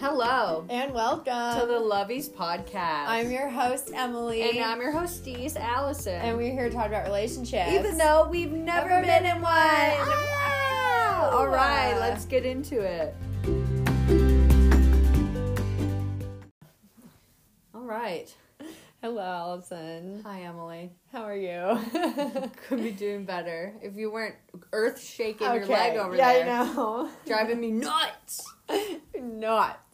Hello And welcome to the Lovies podcast. I'm your host, Emily. and I'm your hostess, Allison. And we're here to talk about relationships. even though we've never, Never been, been in one. Wow. All right, let's get into it. All right. Hello, Allison. Hi, Emily. How are you? Could be doing better if you weren't earth shaking your leg over yeah, there, I know. driving me nuts. Nuts.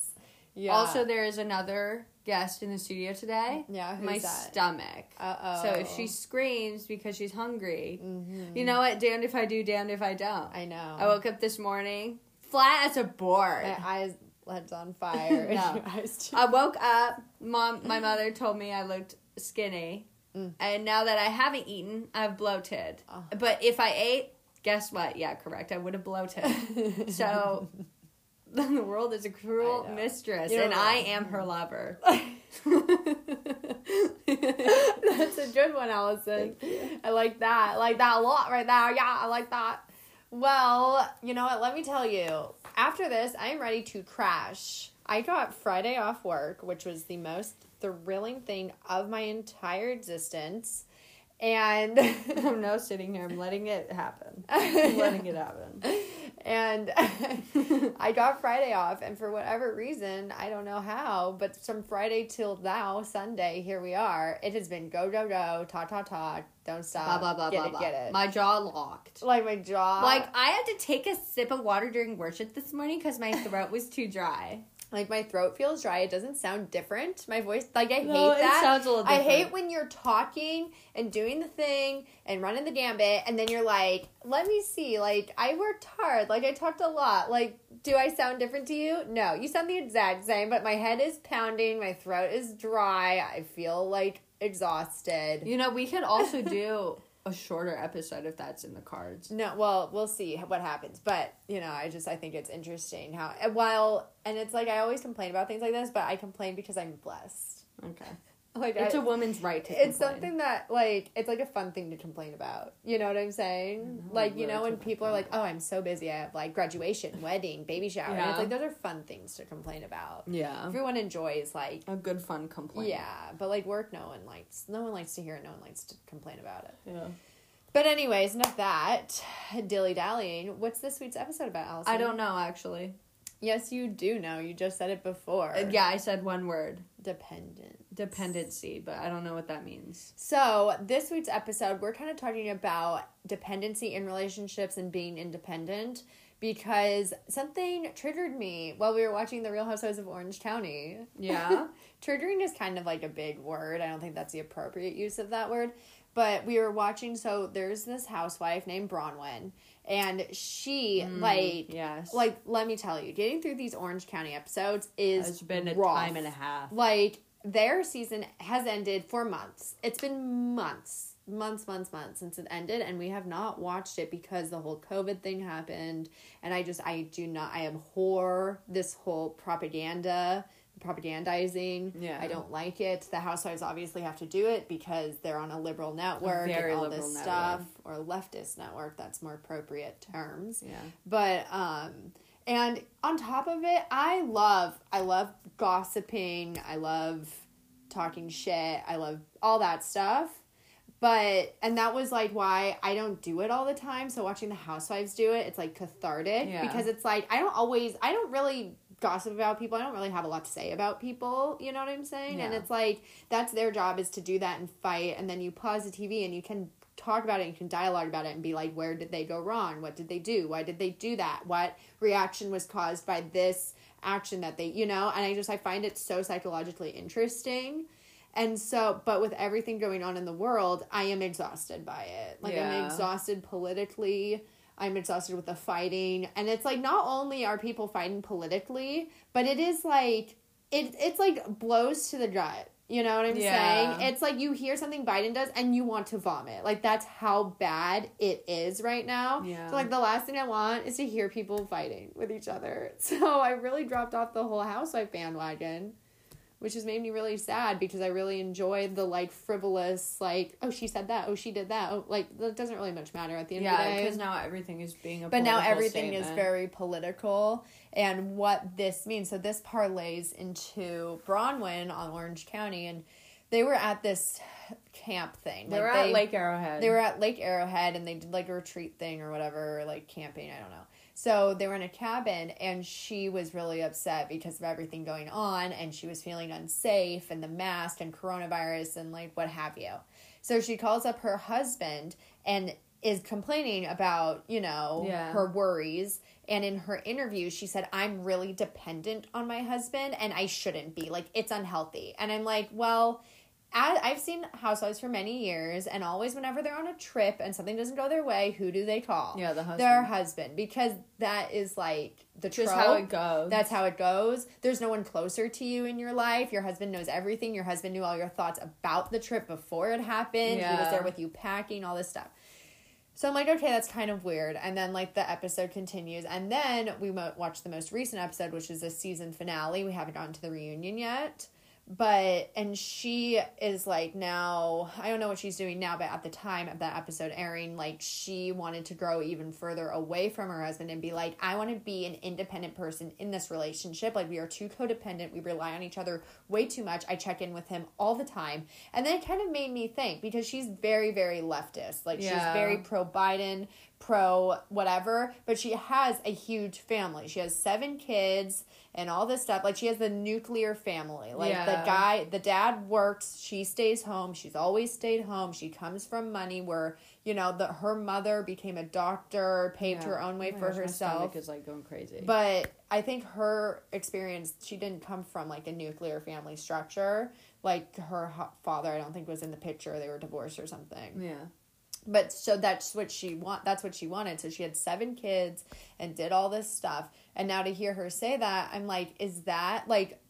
Yeah. Also, there is another guest in the studio today. yeah, my that? stomach. Uh oh. So if she screams because she's hungry, Mhm. you know what? Damned if I do, damned if I don't. I know. I woke up this morning flat as a board. My eyes heads on fire. No. eyes too. I woke up. Mom, my mother told me I looked skinny, Mm. and now that I haven't eaten, I've bloated. Oh. But if I ate, guess what? Yeah, correct. I would have bloated. so the world is a cruel mistress, You don't and know. I am her lover. That's a good one, Allison. I like that. I like that a lot right there. Yeah, I like that. Well, you know what? Let me tell you. After this, I am ready to crash. I got Friday off work, which was the most thrilling thing of my entire existence. And I'm now sitting here. I'm letting it happen. I'm letting it happen. and I got Friday off, and for whatever reason, I don't know how, but from Friday till now, Sunday, here we are. It has been go, go, go, ta, ta, ta, don't stop. Blah blah blah get blah it, blah. Get it. My jaw locked. like my jaw. Like I had to take a sip of water during worship this morning because my throat was too dry. Like my throat feels dry. It doesn't sound different. My voice, like I No, hate it that. sounds a little I hate when you're talking and doing the thing and running the gambit, and then you're like, "Let me see." Like I worked hard. Like I talked a lot. Like, do I sound different to you? No, you sound the exact same. But my head is pounding. My throat is dry. I feel like exhausted. You know, we could also do a shorter episode if that's in the cards. No, well, we'll see what happens. But you know, I just I think it's interesting how while and it's like I always complain about things like this, but I complain because I'm blessed. Okay. Like It's I, a woman's right to it's complain. something that like it's like a fun thing to complain about. You know what I'm saying? know, like you know when took people are like, "Oh, I'm so busy. I have like graduation, wedding, baby shower." And Yeah. it's like those are fun things to complain about. Yeah. Everyone enjoys like A good fun complaint. yeah, but like work, no one likes. No one likes to hear it. No one likes to complain about it. Yeah. But anyways, enough that dilly dallying. What's this week's episode about, Allison? I don't know actually. Yes, you do know. You just said it before. Uh, yeah, I said one word. Dependent. Dependency, but I don't know what that means. So, this week's episode, we're kind of talking about dependency in relationships and being independent because something triggered me while we were watching The Real Housewives of Orange County. Yeah. Triggering is kind of like a big word. I don't think that's the appropriate use of that word. But we were watching, so there's this housewife named Braunwyn, and she, mm, like, yes. like, let me tell you, getting through these Orange County episodes is it's been a rough. time and a half. Like their season has ended for months. It's been months, months, months, months since it ended, and we have not watched it because the whole COVID thing happened. And I just, I do not, I abhor this whole propaganda, propagandizing. Yeah. I don't like it. The housewives obviously have to do it because they're on a liberal network very and all this network. stuff, or leftist network. That's more appropriate terms Yeah. but um and on top of it i love i love gossiping i love talking shit i love all that stuff but and that was like why i don't do it all the time so watching the housewives do it it's like cathartic Yeah. because it's like i don't always i don't really gossip about people. I don't really have a lot to say about people you know what i'm saying? And it's like that's their job is to do that and fight and then you pause the tv and you can talk about it and you can dialogue about it and be like where did they go wrong? What did they do? Why did they do that? What reaction was caused by this action that they you know? And i just i find it so psychologically interesting. And so but with everything going on in the world i am exhausted by it. Like i'm exhausted politically i'm exhausted with the fighting and it's like not only are people fighting politically but it is like it it's like blows to the gut you know what I'm Yeah. saying? It's like you hear something Biden does and you want to vomit. Like that's how bad it is right now. Yeah. So like the last thing I want is to hear people fighting with each other. So I really dropped off the whole housewife bandwagon which has made me really sad because I really enjoyed the like frivolous, like, oh, she said that, oh, she did that. Oh, like, that doesn't really much matter at the end of the Yeah, day. because now everything is being a. but now everything is very political and what this means so this parlays into Braunwyn on Orange County and they were at this camp thing They Like, were at Lake Arrowhead. they were at Lake Arrowhead and they did like a retreat thing or whatever, or like camping, I don't know. So they were in a cabin and she was really upset because of everything going on and she was feeling unsafe and the mask and coronavirus and like what have you. So she calls up her husband and is complaining about, you know, Yeah. her worries. And in her interview, she said, I'm really dependent on my husband and I shouldn't be. Like, it's unhealthy. And I'm like, well, I've seen housewives for many years, and always whenever they're on a trip and something doesn't go their way, who do they call? Yeah, the husband. Their husband, because that is like the just trope. how it goes. That's how it goes. There's no one closer to you in your life. Your husband knows everything. Your husband knew all your thoughts about the trip before it happened. He was there with you packing, all this stuff. So I'm like, okay, that's kind of weird. And then like the episode continues, and then we mo- watch the most recent episode, which is a season finale. We haven't gotten to the reunion yet, but and she is like now I don't know what she's doing now, but at the time of that episode airing, like she wanted to grow even further away from her husband and be like, I want to be an independent person in this relationship. Like we are too codependent. We rely on each other way too much. I check in with him all the time, and then it kind of made me think because she's very very leftist. Like she's very pro Biden, pro whatever, but she has a huge family. She has seven kids and all this stuff. Like she has the nuclear family. Like the guy, the dad works, she stays home. She's always stayed home. She comes from money where, you know, the her mother became a doctor, paved Yeah. her own way Oh my for gosh, herself. stomach is like going crazy. But I think her experience, she didn't come from like a nuclear family structure. Like her father, I don't think was in the picture. They were divorced or something yeah. But so that's what she want that's what she wanted. So she had seven kids and did all this stuff. And now to hear her say that i'm like is that like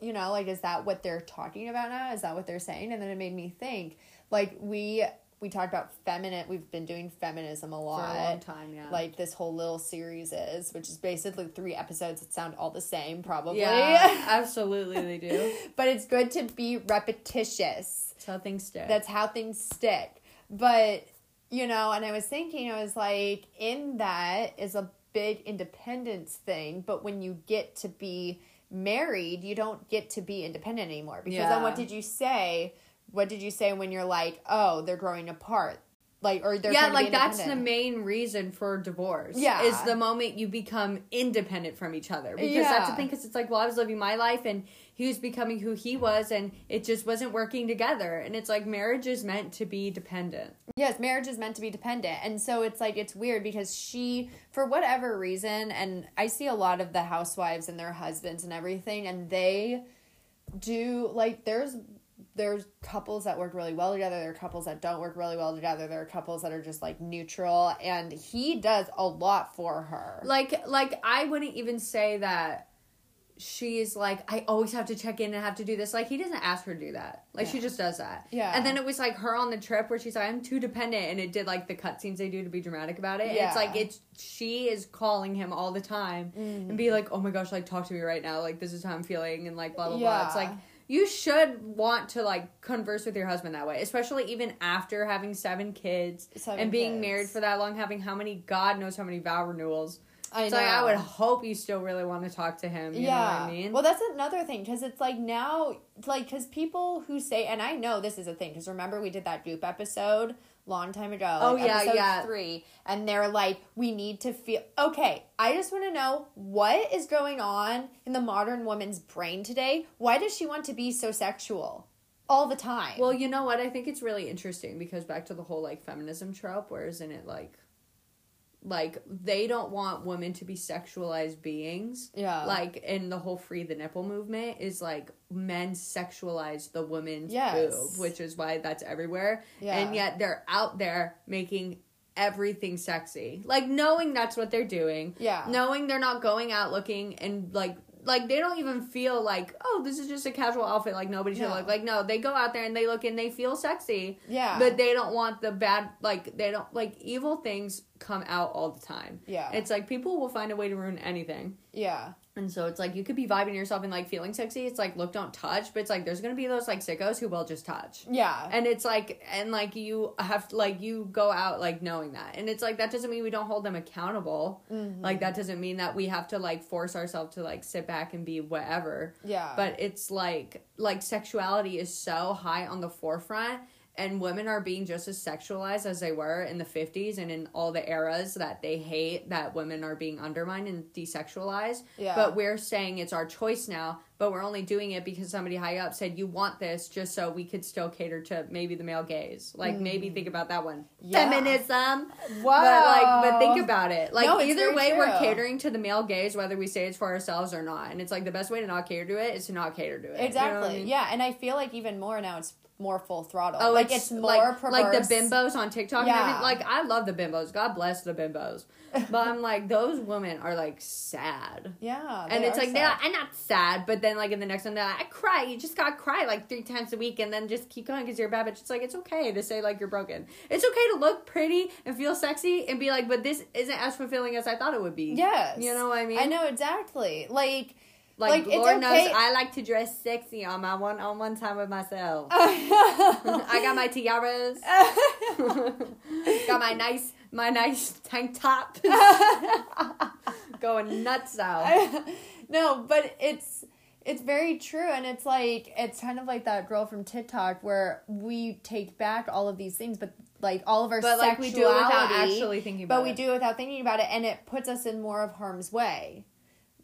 you know like is that what they're talking about now? Is that what they're saying? And then it made me think like we we talked about feminine we've been doing feminism a lot For a long time, yeah. like this whole little series is which is basically three episodes that sound all the same probably. Yeah, absolutely they do. but it's good to be repetitious. That's how things stick. That's how things stick. But, you know, and I was thinking, I was like, in that is a big independence thing. But when you get to be married, you don't get to be independent anymore. Because then what did you say? What did you say when you're like, oh, they're growing apart? Like, or they're yeah, trying to be like that's the main reason for divorce. Yeah. is the moment you become independent from each other. Because that's the Yeah. thing. Because it's like, well, I was living my life, and he was becoming who he was, and it just wasn't working together. And it's like marriage is meant to be dependent. Yes, marriage is meant to be dependent. And so it's like it's weird because she for whatever reason and I see a lot of the housewives and their husbands and everything and they do like there's there's couples that work really well together, there are couples that don't work really well together, there are couples that are just like neutral and he does a lot for her. Like, like I wouldn't even say that she's like I always have to check in and have to do this. Like he doesn't ask her to do that. Like she just does that. Yeah. And then it was like her on the trip where she's like I'm too dependent, and it did like the cutscenes they do to be dramatic about it. Yeah. It's like it's she is calling him all the time Mm-hmm. and be like, oh my gosh, like talk to me right now. Like this is how I'm feeling, and like blah blah blah. It's like. You should want to like converse with your husband that way, especially even after having seven kids Seven and being kids. married for that long, having how many God knows how many vow renewals. I It's like I would hope you still really want to talk to him. You know what I mean? Well, that's another thing because it's like now, like, because people who say, and I know this is a thing because remember we did that Goop episode long time ago. Oh, like, yeah, episode yeah. Three, and they're like, we need to feel okay. I just want to know what is going on in the modern woman's brain today. Why does she want to be so sexual all the time? well, you know what? I think it's really interesting because back to the whole like feminism trope, where isn't it like, like they don't want women to be sexualized beings. yeah, Like, in the whole free the nipple movement is like men sexualize the woman's Yes. boob, which is why that's everywhere. Yeah. And yet they're out there making everything sexy. Like knowing that's what they're doing. yeah, knowing they're not going out looking and like like they don't even feel like oh this is just a casual outfit like nobody should No. look like no they go out there and they look and they feel sexy yeah, but they don't want the bad like they don't like evil things come out all the time. Yeah. It's like people will find a way to ruin anything. Yeah. And so it's like you could be vibing yourself and like feeling sexy. It's like look, don't touch, but it's like there's gonna be those like sickos who will just touch. Yeah. And it's like and like you have to like you go out like knowing that. And it's like that doesn't mean we don't hold them accountable. Mm-hmm. Like that doesn't mean that we have to like force ourselves to like sit back and be whatever. yeah. But it's like like sexuality is so high on the forefront and women are being just as sexualized as they were in the 50s and in all the eras that they hate that women are being undermined and desexualized. Yeah. But we're saying it's our choice now, but we're only doing it because somebody high up said you want this just so we could still cater to maybe the male gaze. Like maybe think about that one. Mm. Yeah. Feminism. wow. But like but think about it. Like No, either way we're catering to the male gaze whether we say it's for ourselves or not. And it's like the best way to not cater to it is to not cater to it. You know Exactly. I mean? Yeah, and I feel like even more now it's more full throttle. Oh, like it's, more like, perverse. like the bimbos on TikTok. Yeah. Like I love the bimbos. God bless the bimbos. But I'm like those women are like sad. Yeah, And it's like, sad. yeah, I'm not sad, but then like in the next one, they're like, I cry. You just gotta cry like three times a week, and then just keep going because you're a bad bitch. It's like it's okay to say like you're broken. It's okay to look pretty and feel sexy and be like, but this isn't as fulfilling as I thought it would be. Yes. you know what I mean. I know exactly. Like Like, Like, Lord knows, I like to dress sexy on my one on one time with myself. I got my tiaras. got my nice my nice tank top. Going nuts out. no, but it's it's very true and it's like it's kind of like that girl from TikTok where we take back all of these things but like all of our But like we do it without actually thinking about but we do it without thinking about it and it puts us in more of harm's way.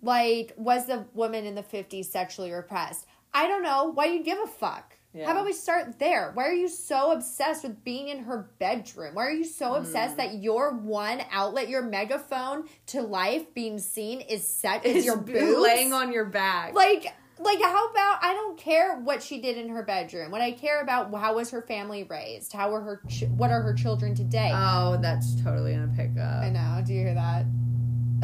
Like was the woman in the 50s sexually repressed? I don't know. Why you give a fuck? Yeah. How about we start there? Why are you so obsessed with being in her bedroom? Why are you so obsessed Mm. that your one outlet, your megaphone to life being seen is set is your boobs? laying on your back. like like how about I don't care what she did in her bedroom. What I care about how was her family raised? How were her ch- what are her children today? oh, that's totally gonna pick up. I know. Do you hear that?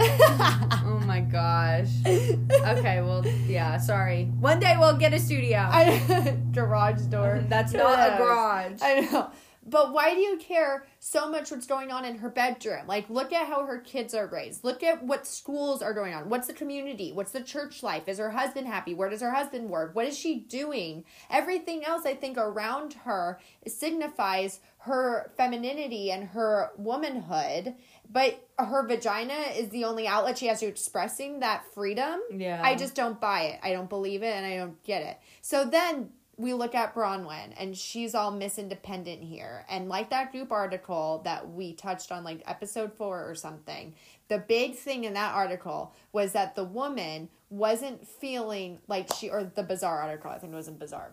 Oh my gosh. Okay, well, yeah. Sorry. One day we'll get a studio. I, garage door. That's not a garage. I know. But why do you care so much what's going on in her bedroom? Like, look at how her kids are raised. Look at what schools are going on. What's the community? What's the church life? Is her husband happy? Where does her husband work? What is she doing? Everything else, I think, around her signifies her femininity and her womanhood. But her vagina is the only outlet she has to expressing that freedom. Yeah. I just don't buy it. I don't believe it and I don't get it. So then we look at Braunwyn and she's all Miss Independent here. And like that group article that we touched on, like episode four or something, the big thing in that article was that the woman wasn't feeling like she, or the Bazaar article, I think it was in Bazaar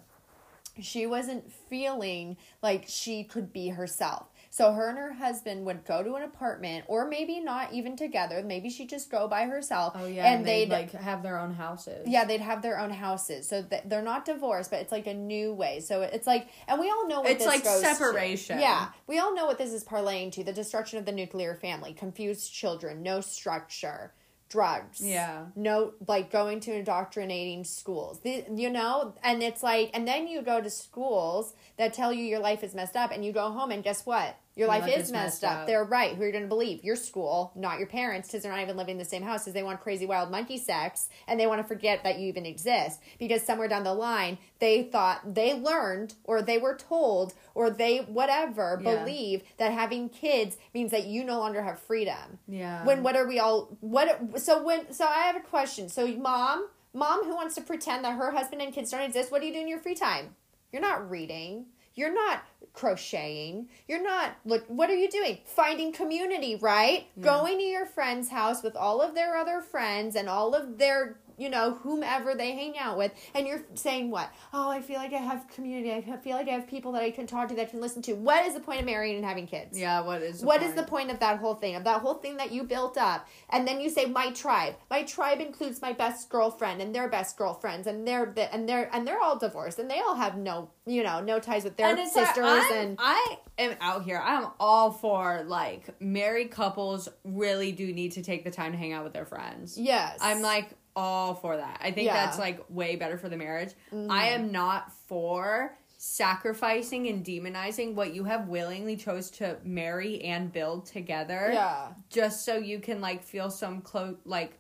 she wasn't feeling like she could be herself. So her and her husband would go to an apartment, or maybe not even together. Maybe she'd just go by herself. Oh yeah, and, and they'd they'd like have their own houses. yeah, they'd have their own houses. So th- they're not divorced, but it's like a new way. So it's like, and we all know what It's this like goes to. separation. Yeah, we all know what this is parlaying to: the destruction of the nuclear family, confused children, no structure, drugs. Yeah. no like going to indoctrinating schools. The, you know, and it's like, and then you go to schools that tell you your life is messed up, and you go home and guess what? Your life, is messed, up. They're right. Who are you going to believe? Your school, not your parents, because they're not even living in the same house. Because they want crazy wild monkey sex, and they want to forget that you even exist. Because somewhere down the line, they thought they learned, or they were told, or they whatever Yeah. believe that having kids means that you no longer have freedom. Yeah. When what are we all? What? So when? So I have a question. So mom, mom who wants to pretend that her husband and kids don't exist. What do you do in your free time? You're not reading. You're not crocheting. You're not look what are you doing? Finding community, right? Going to your friend's house with all of their other friends and all of their you know, whomever they hang out with, and you're saying what? Oh, I feel like I have community. I feel like I have people that I can talk to, that I can listen to. What is the point of marrying and having kids? yeah. What is? What is the point of that whole thing? Of that whole thing that you built up, and then you say my tribe. My tribe includes my best girlfriend and their best girlfriends, and they're the, and they're and they're all divorced, and they all have no you know no ties with their and like, sisters and I am out here. I'm all for like married couples really do need to take the time to hang out with their friends. yes, I'm like all for that. I think Yeah. Mm-hmm. that's like way better for the marriage. I am not for sacrificing and demonizing what you have willingly chose to marry and build together Yeah. just so you can like feel some close like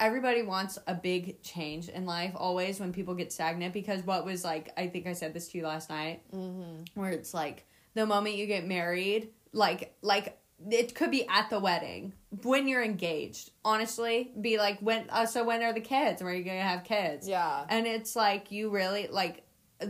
everybody wants a big change in life always when people get stagnant because what was like i think i said this to you last night Mm-hmm. where it's like the moment you get married like like it could be at the wedding. When you're engaged honestly be like when uh, so when are the kids? When are you gonna have kids? Yeah. and it's like you really like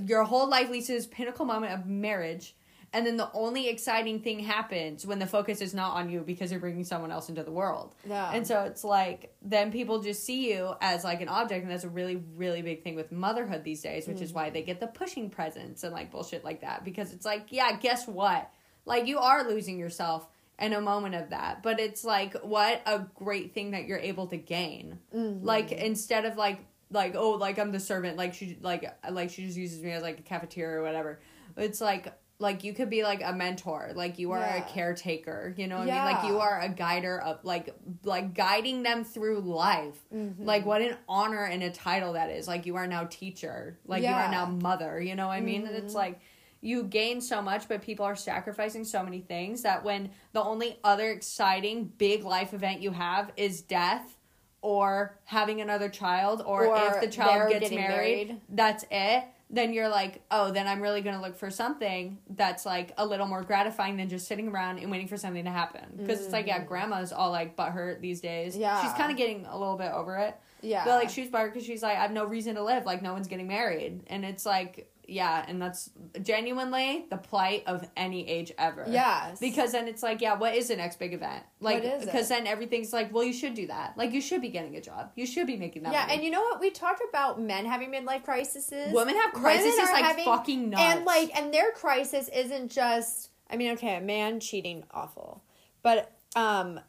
your whole life leads to this pinnacle moment of marriage and then the only exciting thing happens when the focus is not on you because you're bringing someone else into the world. Yeah. and so it's like then people just see you as like an object and that's a really really big thing with motherhood these days which is why they get the pushing presents and like bullshit like that. Because it's like yeah guess what? Like you are losing yourself in a moment of that. But it's like what a great thing that you're able to gain. Like instead of like like oh like i'm the servant like she like like she just uses me as like a cafeteria or whatever. It's like like you could be like a mentor. Like you are Yeah. a caretaker. You know what i mean? Like you are a guider of like like guiding them through life. Mm-hmm. like what an honor and a title that is. Like you are now teacher. Like you are now mother. You know what i mean? And Mm-hmm. it's like you gain so much but people are sacrificing so many things that when the only other exciting big life event you have is death or having another child or, Or if the child gets married, married. that's it then you're like oh then i'm really going to look for something that's like a little more gratifying than just sitting around and waiting for something to happen because it's like yeah grandma's all like butthurt these days Mm. Yeah. she's kind of getting a little bit over it Yeah. but like she's butthurt because she's like i have no reason to live like no one's getting married and it's like yeah and that's genuinely the plight of any age ever Yes. because then it's like yeah what is the next big event like What is it? because then everything's like well you should do that like you should be getting a job you should be making that yeah, money. and you know what? We talked about men having midlife crises. women have crises are like having- fucking nuts And like, and their crisis isn't just. I mean, okay, a man cheating, awful, but um,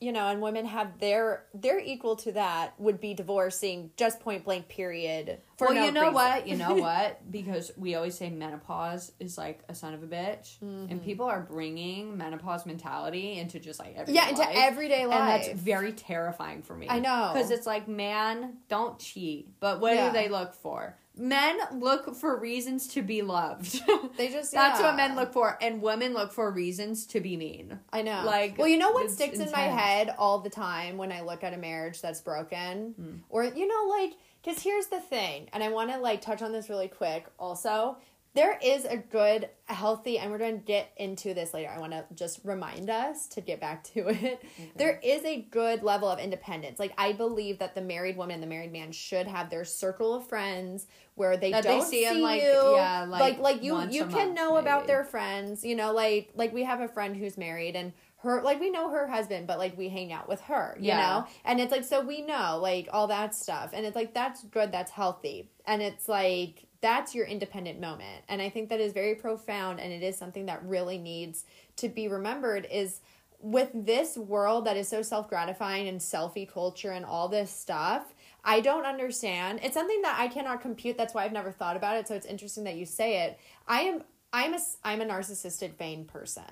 you know, and women have their their equal to that would be divorcing just point blank period. For well, no you know reason. what? You know what? Because we always say menopause is like a son of a bitch, Mm-hmm. and people are bringing menopause mentality into just like everyday Yeah, into life. everyday life. and that's very terrifying for me. I know. because it's like, man, don't cheat. But what Yeah. do they look for? Men look for reasons to be loved. They just that's yeah. what men look for, and women look for reasons to be mean. I know. Like, well, you know what sticks in my head all the time when I look at a marriage that's broken, Hmm. or you know, like, because here's the thing, and I want to like touch on this really quick. Also, there is a good, healthy, and we're going to get into this later. I want to just remind us to get back to it. Mm-hmm. There is a good level of independence. Like, I believe that the married woman and the married man should have their circle of friends where they That don't see see, 'em, like, you. yeah, like, like, like you, you can month, know about their friends you know like like we have a friend who's married and her like we know her husband but like we hang out with her you Yeah. know and it's like so we know like all that stuff and it's like that's good that's healthy and it's like that's your independent moment and i think that is very profound and it is something that really needs to be remembered is with this world that is so self-gratifying and selfie culture and all this stuff I don't understand. It's something that I cannot compute. That's why I've never thought about it. So it's interesting that you say it. I am I'm a I'm a narcissistic vain person.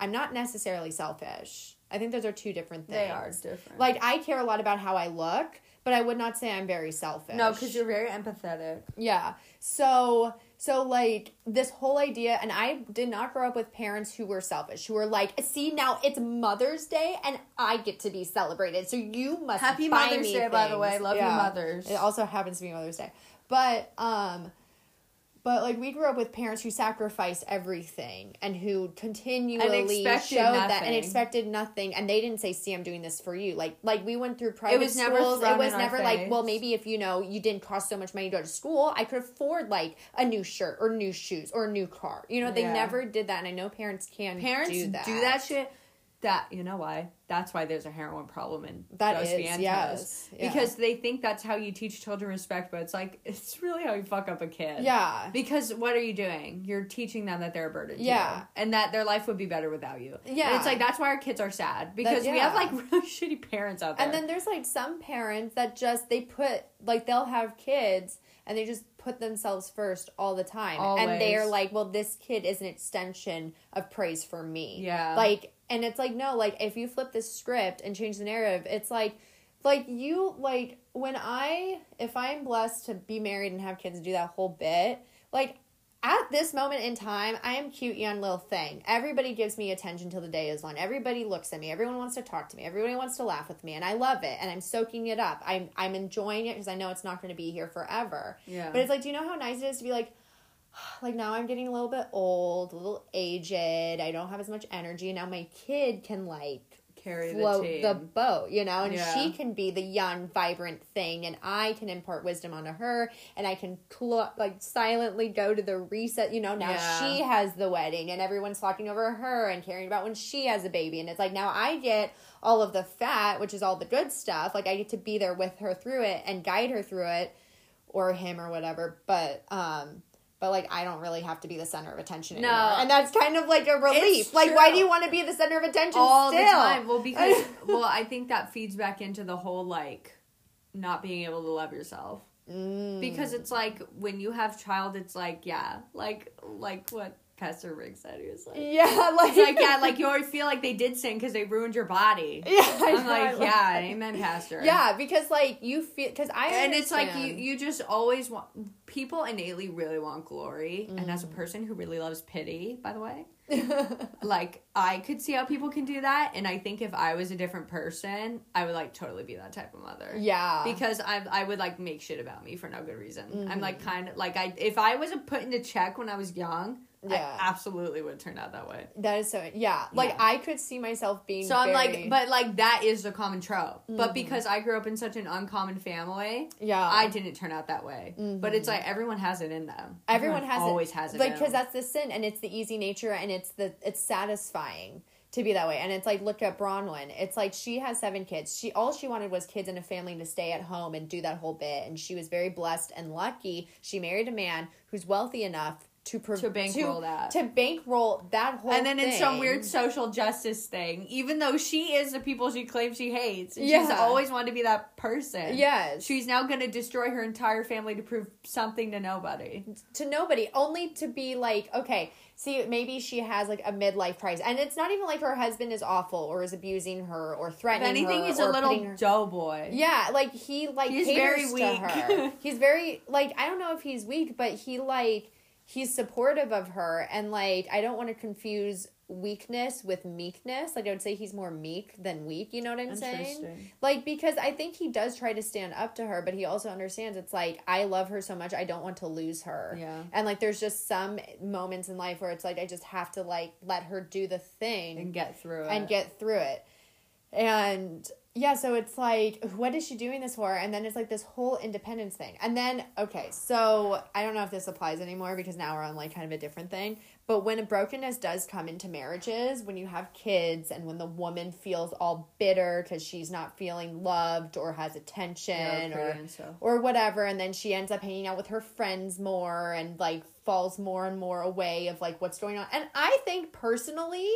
I'm not necessarily selfish. I think those are two different things. They are different. Like I care a lot about how I look, but I would not say I'm very selfish. no, because you're very empathetic. Yeah. So so like this whole idea and I did not grow up with parents who were selfish, who were like, see now it's Mother's Day and I get to be celebrated. So you must Happy Mother's Day, by the things." way. Love your mothers. It also happens to be Mother's Day. But um but like we grew up with parents who sacrificed everything and who continually expected showed that and expected nothing and they didn't say see I'm doing this for you like like we went through private was never schools it was never like face. well maybe if you know you didn't cost so much money to go to school I could afford like a new shirt or new shoes or a new car you know they Yeah. never did that and I know parents can Parents do that do that shit. That you know why? That's why there's a heroin problem in That Dos is, Vientos. yes, yeah. Because they think that's how you teach children respect, but it's like it's really how you fuck up a kid. yeah Because what are you doing? You're teaching them that they're a burden. Yeah. and that their life would be better without you. Yeah. And it's like that's why our kids are sad because we have like really shitty parents out there. And then there's like some parents that just they put like they'll have kids and they just put themselves first all the time. And they're like, well, this kid is an extension of praise for me. Yeah. Like and it's like no, like if you flip this script and change the narrative, it's like like you like when I if I'm blessed to be married and have kids and do that whole bit, like at this moment in time, I am cute young little thing. Everybody gives me attention till the day is long. Everybody looks at me. Everyone wants to talk to me. Everybody wants to laugh with me, and I love it. And I'm soaking it up. I'm I'm enjoying it because I know it's not going to be here forever. Yeah. But it's like, do you know how nice it is to be like, like now I'm getting a little bit old, a little aged. I don't have as much energy. Now my kid can like Carry float the the, boat, you know, and Yeah. she can be the young, vibrant thing, and I can impart wisdom onto her, and I can cl- like silently go to the reset. You know, now Yeah. she has the wedding, and everyone's talking over her and caring about when she has a baby, and it's like now I get all of the fat, which is all the good stuff. Like I get to be there with her through it and guide her through it, or him or whatever. But um. But like I don't really have to be the center of attention No. anymore, and that's kind of like a relief. It's Like, why do you want to be the center of attention all still? the time. Well, because well, I think that feeds back into the whole like not being able to love yourself. Mm. Because it's like when you have child, it's like yeah, like like what Pastor Rick said. He was like, Yeah, like, like yeah, like you always feel like they did sin because they ruined your body. yeah, I'm know, like yeah, amen, Pastor. yeah, because like you feel because I and it's like you you just always want people innately really want glory and Mm. as a person who really loves pity by the way like i could see how people can do that and i think if i was a different person i would like totally be that type of mother yeah, because I I would like make shit about me for no good reason. I'm like Mm-hmm. kind of like I if I wasn't put into check when I was young, Yeah. I absolutely would turn out that way. that is so yeah. Like Yeah. I could see myself being. So I'm like, but like that is the common trope. Mm-hmm. But because I grew up in such an uncommon family, yeah, I didn't turn out that way. But it's like everyone has it in them. Mm-hmm. Everyone has always it. has it. like because that's the sin, and it's the easy nature, and it's the it's satisfying to be that way. And it's like look at Braunwyn. It's like she has seven kids. She all she wanted was kids and a family to stay at home and do that whole bit. And she was very blessed and lucky. She married a man who's wealthy enough to To bankroll that. to bankroll that whole. Thing. And then it's some weird social justice thing. Even though she is the people she claims she hates, and she's Yeah. always wanted to be that person. Yes. she's now going to destroy her entire family to prove something to nobody. to nobody only to be like okay see maybe she has like a midlife crisis and it's not even like her husband is awful or is abusing her or If threatening anything, her he's a little her- doughboy. yeah like he like He's very to weak. he's very like i don't know if he's weak but he like he's supportive of her and like i don't want to confuse weakness with meekness like i would say he's more meek than weak you know what i'm saying like because i think he does try to stand up to her but he also understands it's like i love her so much i don't want to lose her Yeah. and like there's just some moments in life where it's like i just have to like let her do the thing And get through it. and get through it. And yeah, so it's like, what is she doing this for? And then it's like this whole independence thing. And then, okay, so I don't know if this applies anymore because now we're on like kind of a different thing. But when a brokenness does come into marriages, when you have kids and when the woman feels all bitter because she's not feeling loved or has attention Yeah, or so. or whatever and then she ends up hanging out with her friends more and like falls more and more away of like what's going on and i think personally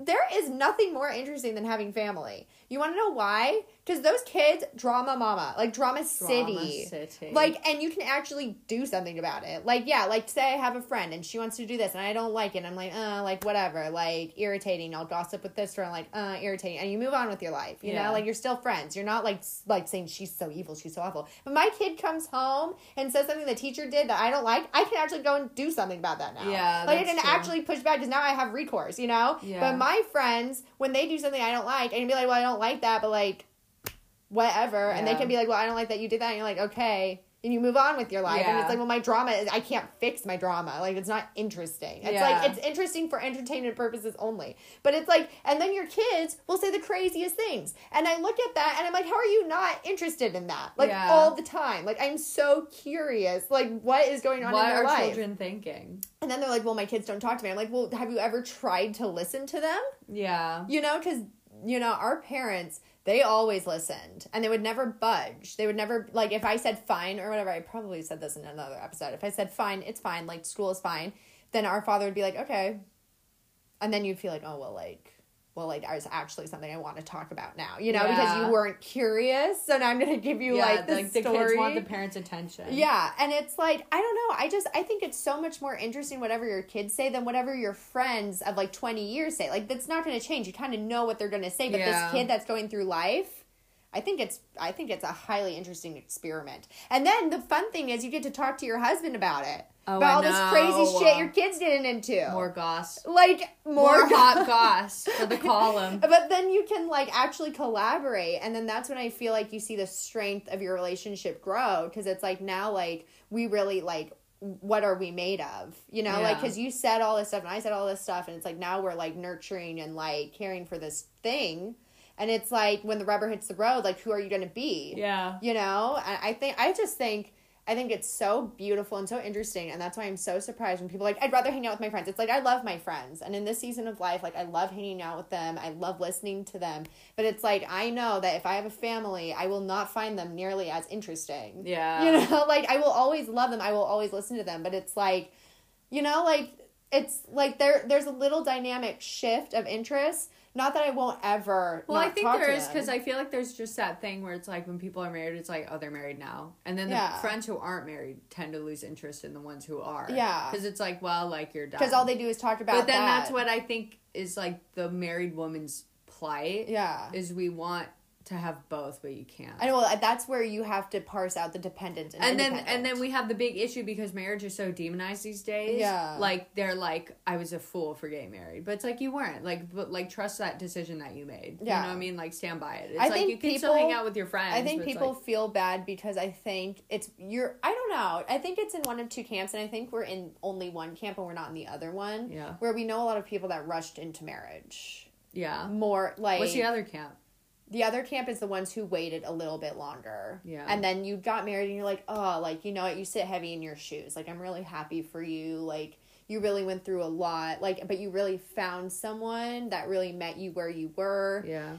there is nothing more interesting than having family you want to know why because those kids drama mama like drama, city. City. like and you can actually do something about it like yeah like say i have a friend and she wants to do this and i don't like it i'm like uh like whatever like irritating i'll gossip with this friend like uh irritating and you move on with your life you Yeah. know like you're still friends you're not like like saying she's so evil she's so awful but my kid comes home and says something the teacher did that i don't like i can actually go and do something about that now Yeah, like i can actually push back because now i have recourse you know Yeah. but my friends when they do something i don't like and be like well i don't like that but like whatever and they can be like well i don't like that you did that and you're like okay and you move on with your life and it's like well my drama is i can't fix my drama like it's not interesting it's Yeah. like it's interesting for entertainment purposes only but it's like and then your kids will say the craziest things and i look at that and i'm like how are you not interested in that like Yeah. all the time like i'm so curious like what is going on what in their life? What are children thinking? and then they're like well my kids don't talk to me i'm like well have you ever tried to listen to them Yeah. you know, because, you know, our parents, they always listened and they would never budge. They would never, like, if I said fine or whatever, I probably said this in another episode. If I said fine, it's fine, like, school is fine, then our father would be like, okay. And then you'd feel like, oh, well, like, well, like, there's actually something I want to talk about now, you know, because you weren't curious. So now I'm going to give you, yeah, like, the like the story. kids want the parents' attention. Yeah, and it's like I don't know. I just I think it's so much more interesting whatever your kids say than whatever your friends of like twenty years say. Like that's not going to change. You kind of know what they're going to say, but Yeah. this kid that's going through life, I think it's I think it's a highly interesting experiment. And then the fun thing is you get to talk to your husband about it. Oh, about I all this crazy shit your kids getting into. More goss. like more, More hot goss for the column. But then you can like actually collaborate, and then that's when I feel like you see the strength of your relationship grow because it's like now like we really like what are we made of you know like because you said all this stuff and i said all this stuff and it's like now we're like nurturing and like caring for this thing and it's like when the rubber hits the road like who are you gonna be? Yeah. you know? And i think i just think i think it's so beautiful and so interesting. And that's why i'm so surprised when people are like i'd rather hang out with my friends. It's like i love my friends. And in this season of life like i love hanging out with them. I love listening to them. But it's like i know that if i have a family i will not find them nearly as interesting. Yeah. you know? Like i will always love them. I will always listen to them. But it's like you know like it's like there there's a little dynamic shift of interest not that i won't ever Well, I think there is because I feel like there's just that thing where it's like when people are married, it's like, oh, they're married now. And then the Yeah. friends who aren't married tend to lose interest in the ones who are. Yeah. Because it's like, well, like you're done. because all they do is talk about But then that. that's what I think is like the married woman's plight. yeah Is we want to have both, but you can't. I know that's where you have to parse out the dependent and, and then and then we have the big issue because marriage is so demonized these days. Yeah. Like they're like, I was a fool for getting married. But it's like you weren't. Like but like trust that decision that you made. Yeah, You know what I mean? Like stand by it. It's I like think you can still hang out with your friends. I think people like- feel bad because I think it's you're I don't know. I think it's in one of two camps and I think we're in only one camp and we're not in the other one. Yeah. Where we know a lot of people that rushed into marriage. Yeah. More like What's the other camp? The other camp is the ones who waited a little bit longer. Yeah. And then you got married and you're like, oh, like, you know what, you sit heavy in your shoes. Like, I'm really happy for you. Like, you really went through a lot. Like, but you really found someone that really met you where you were. Yeah.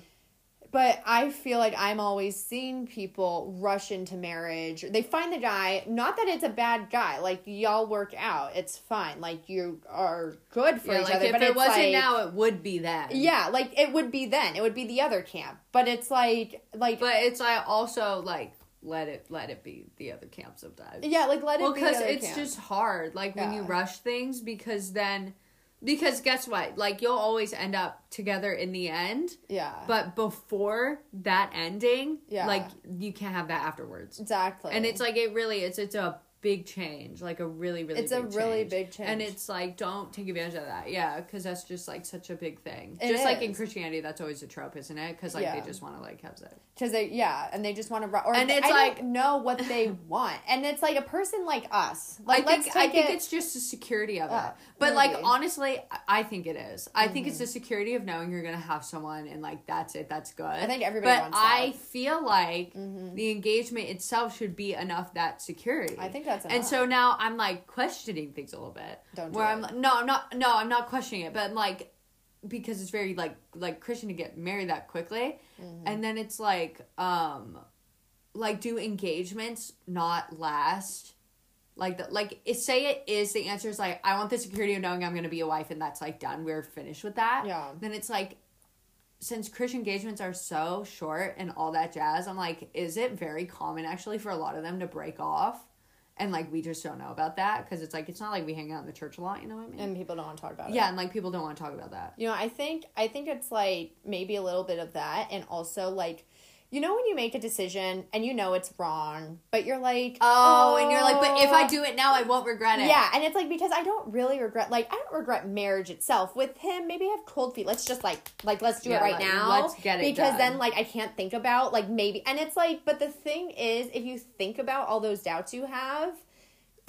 But I feel like I'm always seeing people rush into marriage. They find the guy, not that it's a bad guy. Like, y'all work out. It's fine. Like, you are good for Yeah, each like other. if but it wasn't like, now, it would be then. Yeah, like, it would be then. It would be the other camp. But it's like, like, But it's like also like let it let it be the other camp sometimes. Yeah, like let it well be. the because it's camp. just hard like when you rush things because then because guess what like you'll always end up together in the end yeah, but before that ending Yeah. like you can't have that afterwards exactly. and it's like it really it's it's a big change like a really really It's a big really change. big change. and it's like don't take advantage of that yeah because that's just like such a big thing It just like in christianity that's always a trope isn't it because like Yeah. they just want to like have sex because they yeah, and they just want to or And it's I like- know what they want, and it's like a person like us. Like I let's think I think it- it's just the security of Uh, it. But like honestly, I- think it is. I think it's the security of knowing you're gonna have someone and like that's it, that's good. I think everybody But I feel like the engagement itself should be enough that security. I think that's And so now I'm like questioning things a little bit. Don't do where it. I'm like, no, I'm not no, I'm not questioning it, but I'm like because it's very like like Christian to get married that quickly. Mm-hmm. And then it's like um like do engagements not last like the, like it, say it is the answer is like I want the security of knowing I'm gonna be a wife and that's like done we're finished with that Yeah. then it's like since Christian engagements are so short and all that jazz I'm like is it very common actually for a lot of them to break off and like we just don't know about that because it's like it's not like we hang out in the church a lot you know what I mean and people don't want to talk about it. yeah and like people don't want to talk about that You know, I think I think it's like maybe a little bit of that, and also like, you know, when you make a decision and you know it's wrong, but you're like, oh, and you're like but if I oh. do it now I won't regret it Yeah, and it's like because I don't really regret like I don't regret marriage itself. With him, maybe I have cold feet. Let's just like like let's do Yeah, it right like, now. let's get it because done. then like I can't think about like maybe and it's like but the thing is if you think about all those doubts you have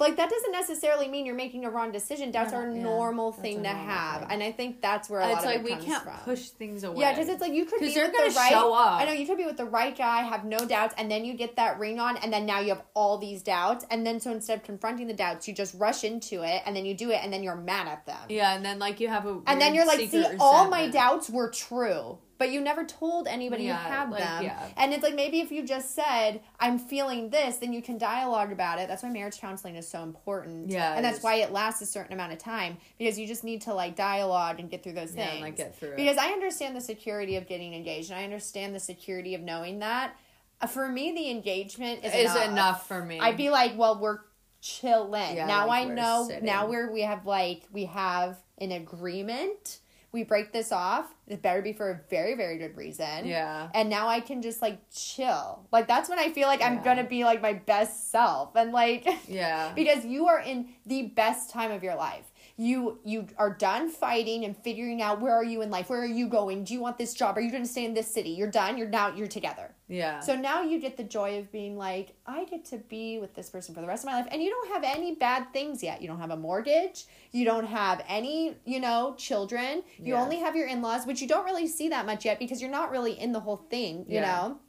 like that doesn't necessarily mean you're making a wrong decision. Doubts Yeah, are a yeah, normal that's thing to normal have, thing. and I think that's where a it's lot like of it we comes can't from. push things away Yeah, because it's like you could be they're with gonna the right. show up. I know you could be with the right guy, have no doubts, and then you get that ring on, and then now you have all these doubts, and then so instead of confronting the doubts, you just rush into it, and then you do it, and then you're mad at them, yeah and then like you have a and then you're like, see, secret all my doubts were true. But you never told anybody Yeah, you had like, them. yeah. And it's like maybe if you just said, I'm feeling this, then you can dialogue about it. That's why marriage counseling is so important. Yeah, And that's is. why it lasts a certain amount of time because you just need to like dialogue and get through those Yeah, things. and, like, get through it. Because I understand the security of getting engaged and I understand the security of knowing that. Uh, For me, the engagement is, is enough. enough for me I'd be like, well, we're chilling. Yeah, now like I know. sitting. Now we're we have like we have an agreement, we break this off. It better be for a very, very good reason. Yeah. And now I can just like chill. Like that's when I feel like I'm gonna be like my best self. And like Yeah. because you are in the best time of your life. You you are done fighting and figuring out where are you in life? Where are you going? Do you want this job? Are you going to stay in this city? You're done. You're now you're together. Yeah. So now you get the joy of being like, I get to be with this person for the rest of my life. And you don't have any bad things yet. You don't have a mortgage. You don't have any, you know, children. You Yeah. only have your in laws, which you don't really see that much yet because you're not really in the whole thing, you Yeah. know?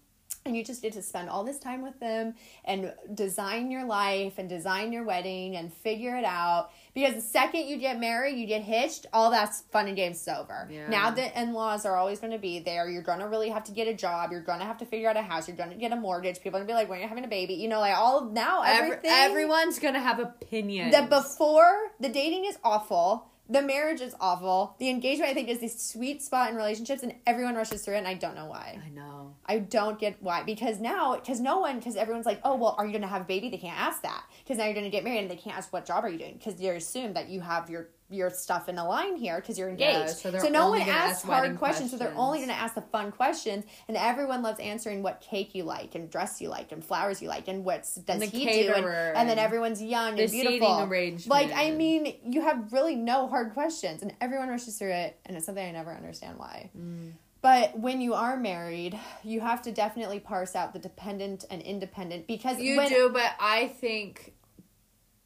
And you just get to spend all this time with them and design your life and design your wedding and figure it out. Because the second you get married, you get hitched, all that's fun and games is over. Yeah. Now the in laws are always going to be there. You're going to really have to get a job. You're going to have to figure out a house. You're going to get a mortgage. People are going to be like, when you're having a baby, you know, like all now, Every- everyone's gonna have opinions. That before, the dating is awful. The marriage is awful. The engagement, I think, is this sweet spot in relationships, and everyone rushes through it, and I don't know why. I know. I don't get why. Because now, because no one, because everyone's like, oh, well, are you going to have a baby? They can't ask that. Because now you're going to get married and they can't ask what job are you doing? Because they're assumed that you have your your stuff in a line here because you're engaged. Yeah, so so no one asks ask hard wedding questions, so they're only going to ask the fun questions. And everyone loves answering what cake you like and dress you like and flowers you like and what's does the he do? And, and then everyone's young and beautiful. Like I mean, you have really no hard questions, and everyone rushes through it, and it's something I never understand why. Mm. But when you are married, you have to definitely parse out the dependent and independent because You when, do, but I think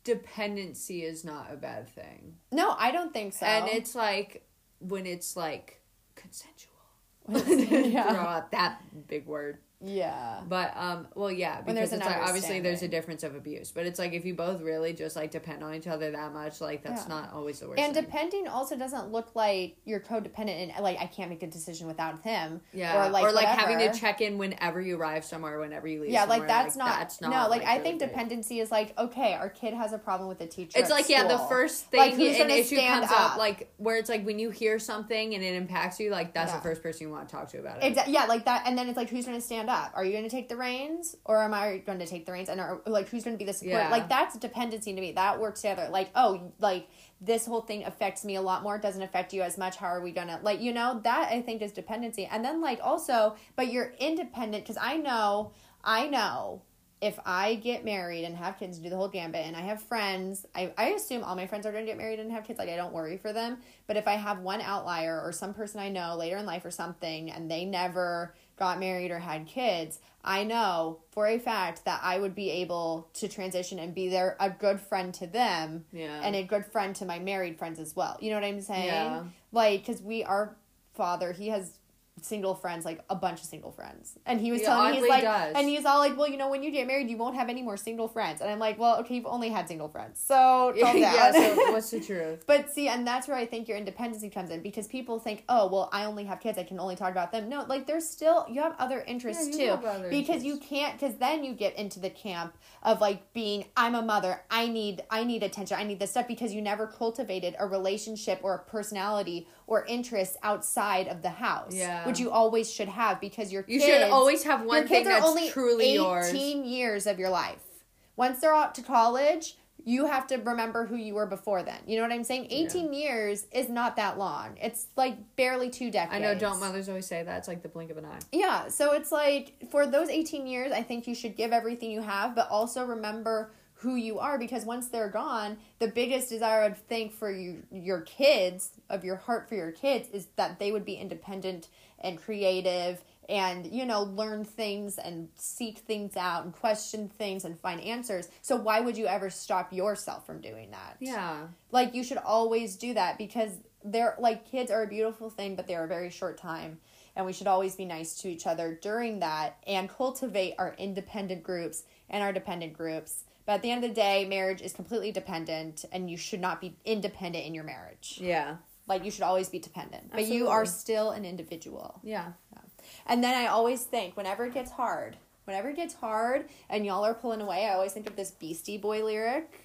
dependency is not a bad thing. No, I don't think so. And it's like when it's like consensual. Yeah. Throw out that big word. Yeah. But um, well, yeah, because there's it's an like obviously there's a difference of abuse, but it's like if you both really just like depend on each other that much, like that's Yeah. not always the worst. And thing. depending also doesn't look like you're codependent and like I can't make a decision without him. yeah, Or like, having whatever. to check in whenever you arrive somewhere, whenever you leave. Yeah, like that's not that's not no. Like, I really think great. dependency is like okay, our kid has a problem with the teacher. It's like yeah, the school. first Like, thing who's an gonna issue stand comes up. up? like where it's like when you hear something and it impacts you, like that's Yeah. the first person you want to talk to about it. Exactly. Yeah, like that. And then it's like, who's going to stand up? Are you going to take the reins, or am I going to take the reins? And are, like, who's going to be the support? Yeah. Like that's dependency to me. That works together. Like, oh, like this whole thing affects me a lot more. It doesn't affect you as much. How are we gonna like? You know, that I think is dependency. And then like also, but you're independent because I know, I know. If I get married and have kids, and do the whole gambit, and I have friends, I, I assume all my friends are going to get married and have kids. Like, I don't worry for them. But if I have one outlier or some person I know later in life or something, and they never got married or had kids, I know for a fact that I would be able to transition and be there a good friend to them yeah, and a good friend to my married friends as well. You know what I'm saying? Yeah. Like, because we, our father, he has single friends, like a bunch of single friends. And he was telling me, he's like, does. and he's all like, well, you know, when you get married, you won't have any more single friends. And I'm like, well, okay, you've only had single friends. So, yeah. So what's the truth? But see, and that's where I think your independency comes in because people think, oh, well, I only have kids. I can only talk about them. No, like there's still, you have other interests Yeah, too. other because you can't, because then you get into the camp of like being, I'm a mother. I need, I need attention. I need this stuff because you never cultivated a relationship or a personality or interests outside of the house. Yeah. Which you always should have because your You kids, should always have one your thing kids are that's only truly 18 yours. years of your life. Once they're out to college, you have to remember who you were before then. You know what I'm saying? 18 years is not that long. It's like barely two decades. I know. Don't mothers always say that? It's like the blink of an eye. Yeah, so it's like for those 18 years, I think you should give everything you have, but also remember who you are because once they're gone, the biggest desire I think for you, your kids, of your heart for your kids, is that they would be independent and creative and, you know, learn things and seek things out and question things and find answers. So why would you ever stop yourself from doing that? Yeah. like you should always do that because they're like kids are a beautiful thing but they're a very short time and we should always be nice to each other during that and cultivate our independent groups and our dependent groups but at the end of the day marriage is completely dependent and you should not be independent in your marriage Yeah. like you should always be dependent but you are still an individual Yeah. and then I always think, whenever it gets hard, whenever it gets hard and y'all are pulling away, I always think of this Beastie Boy lyric.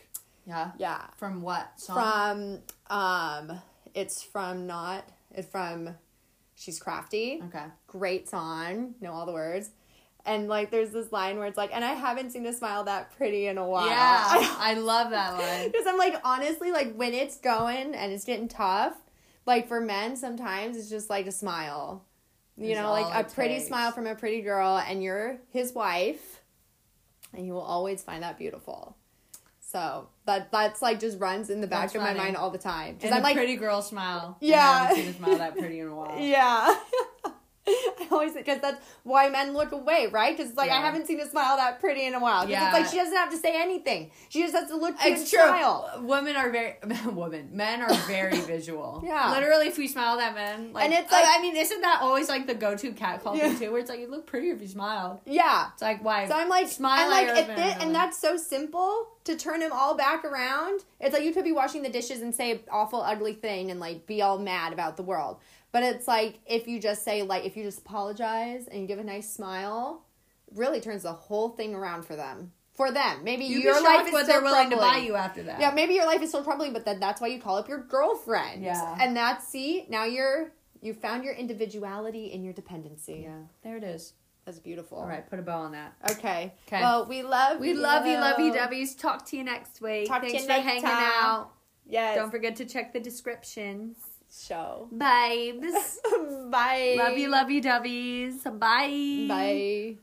Yeah. Yeah. From what song? From um it's from not it's from She's Crafty. okay. Great song. Know all the words. And like there's this line where it's like, and I haven't seen a smile that pretty in a while. Yeah, I love that line. Because I'm like, honestly, like when it's going and it's getting tough, Like for men, sometimes it's just like a smile. You Is know, like a pretty takes. smile from a pretty girl, and you're his wife, and you will always find that beautiful. So that that's like just runs in the back That's of my mind all the time because And I'm a like, pretty girl smile. Yeah. I haven't seen a smile that pretty in a while. yeah. I always because that's why men look away, right? Because it's like I haven't seen a smile that pretty in a while. Yeah. it's like she doesn't have to say anything. She just has to look cute It's and true. smile. Women are very women. Men are very visual. Yeah. Literally, if we smile at men, like, And it's I- like- I, mean, isn't that always like the go-to catcall Yeah. thing too? Where it's like you look prettier if you smile. Yeah. It's like why? So I'm like, Smile I'm like, your if husband thi- or and that's so simple to turn him all back around. It's like you could be washing the dishes and say an awful, ugly thing and like be all mad about the world. But it's like if you just say like if you just apologize and you give a nice smile, really turns the whole thing around for them. For them, maybe You'd your life is what they're willing to buy you after that. Yeah, maybe your life is still crumbling, but then that's why you call up your girlfriend. Yeah. and that's see now you're you found your individuality in your dependency. Yeah. There it is. that's beautiful. All right, put a bow on that. Okay. Okay. Well, we love you. We love you, love you, W's. Talk to you next week. Talk to Thanks you for next hanging time. out. Yes. Don't forget to check the descriptions. Show. Babes. Bye. love you, love you, W's. Bye. Bye.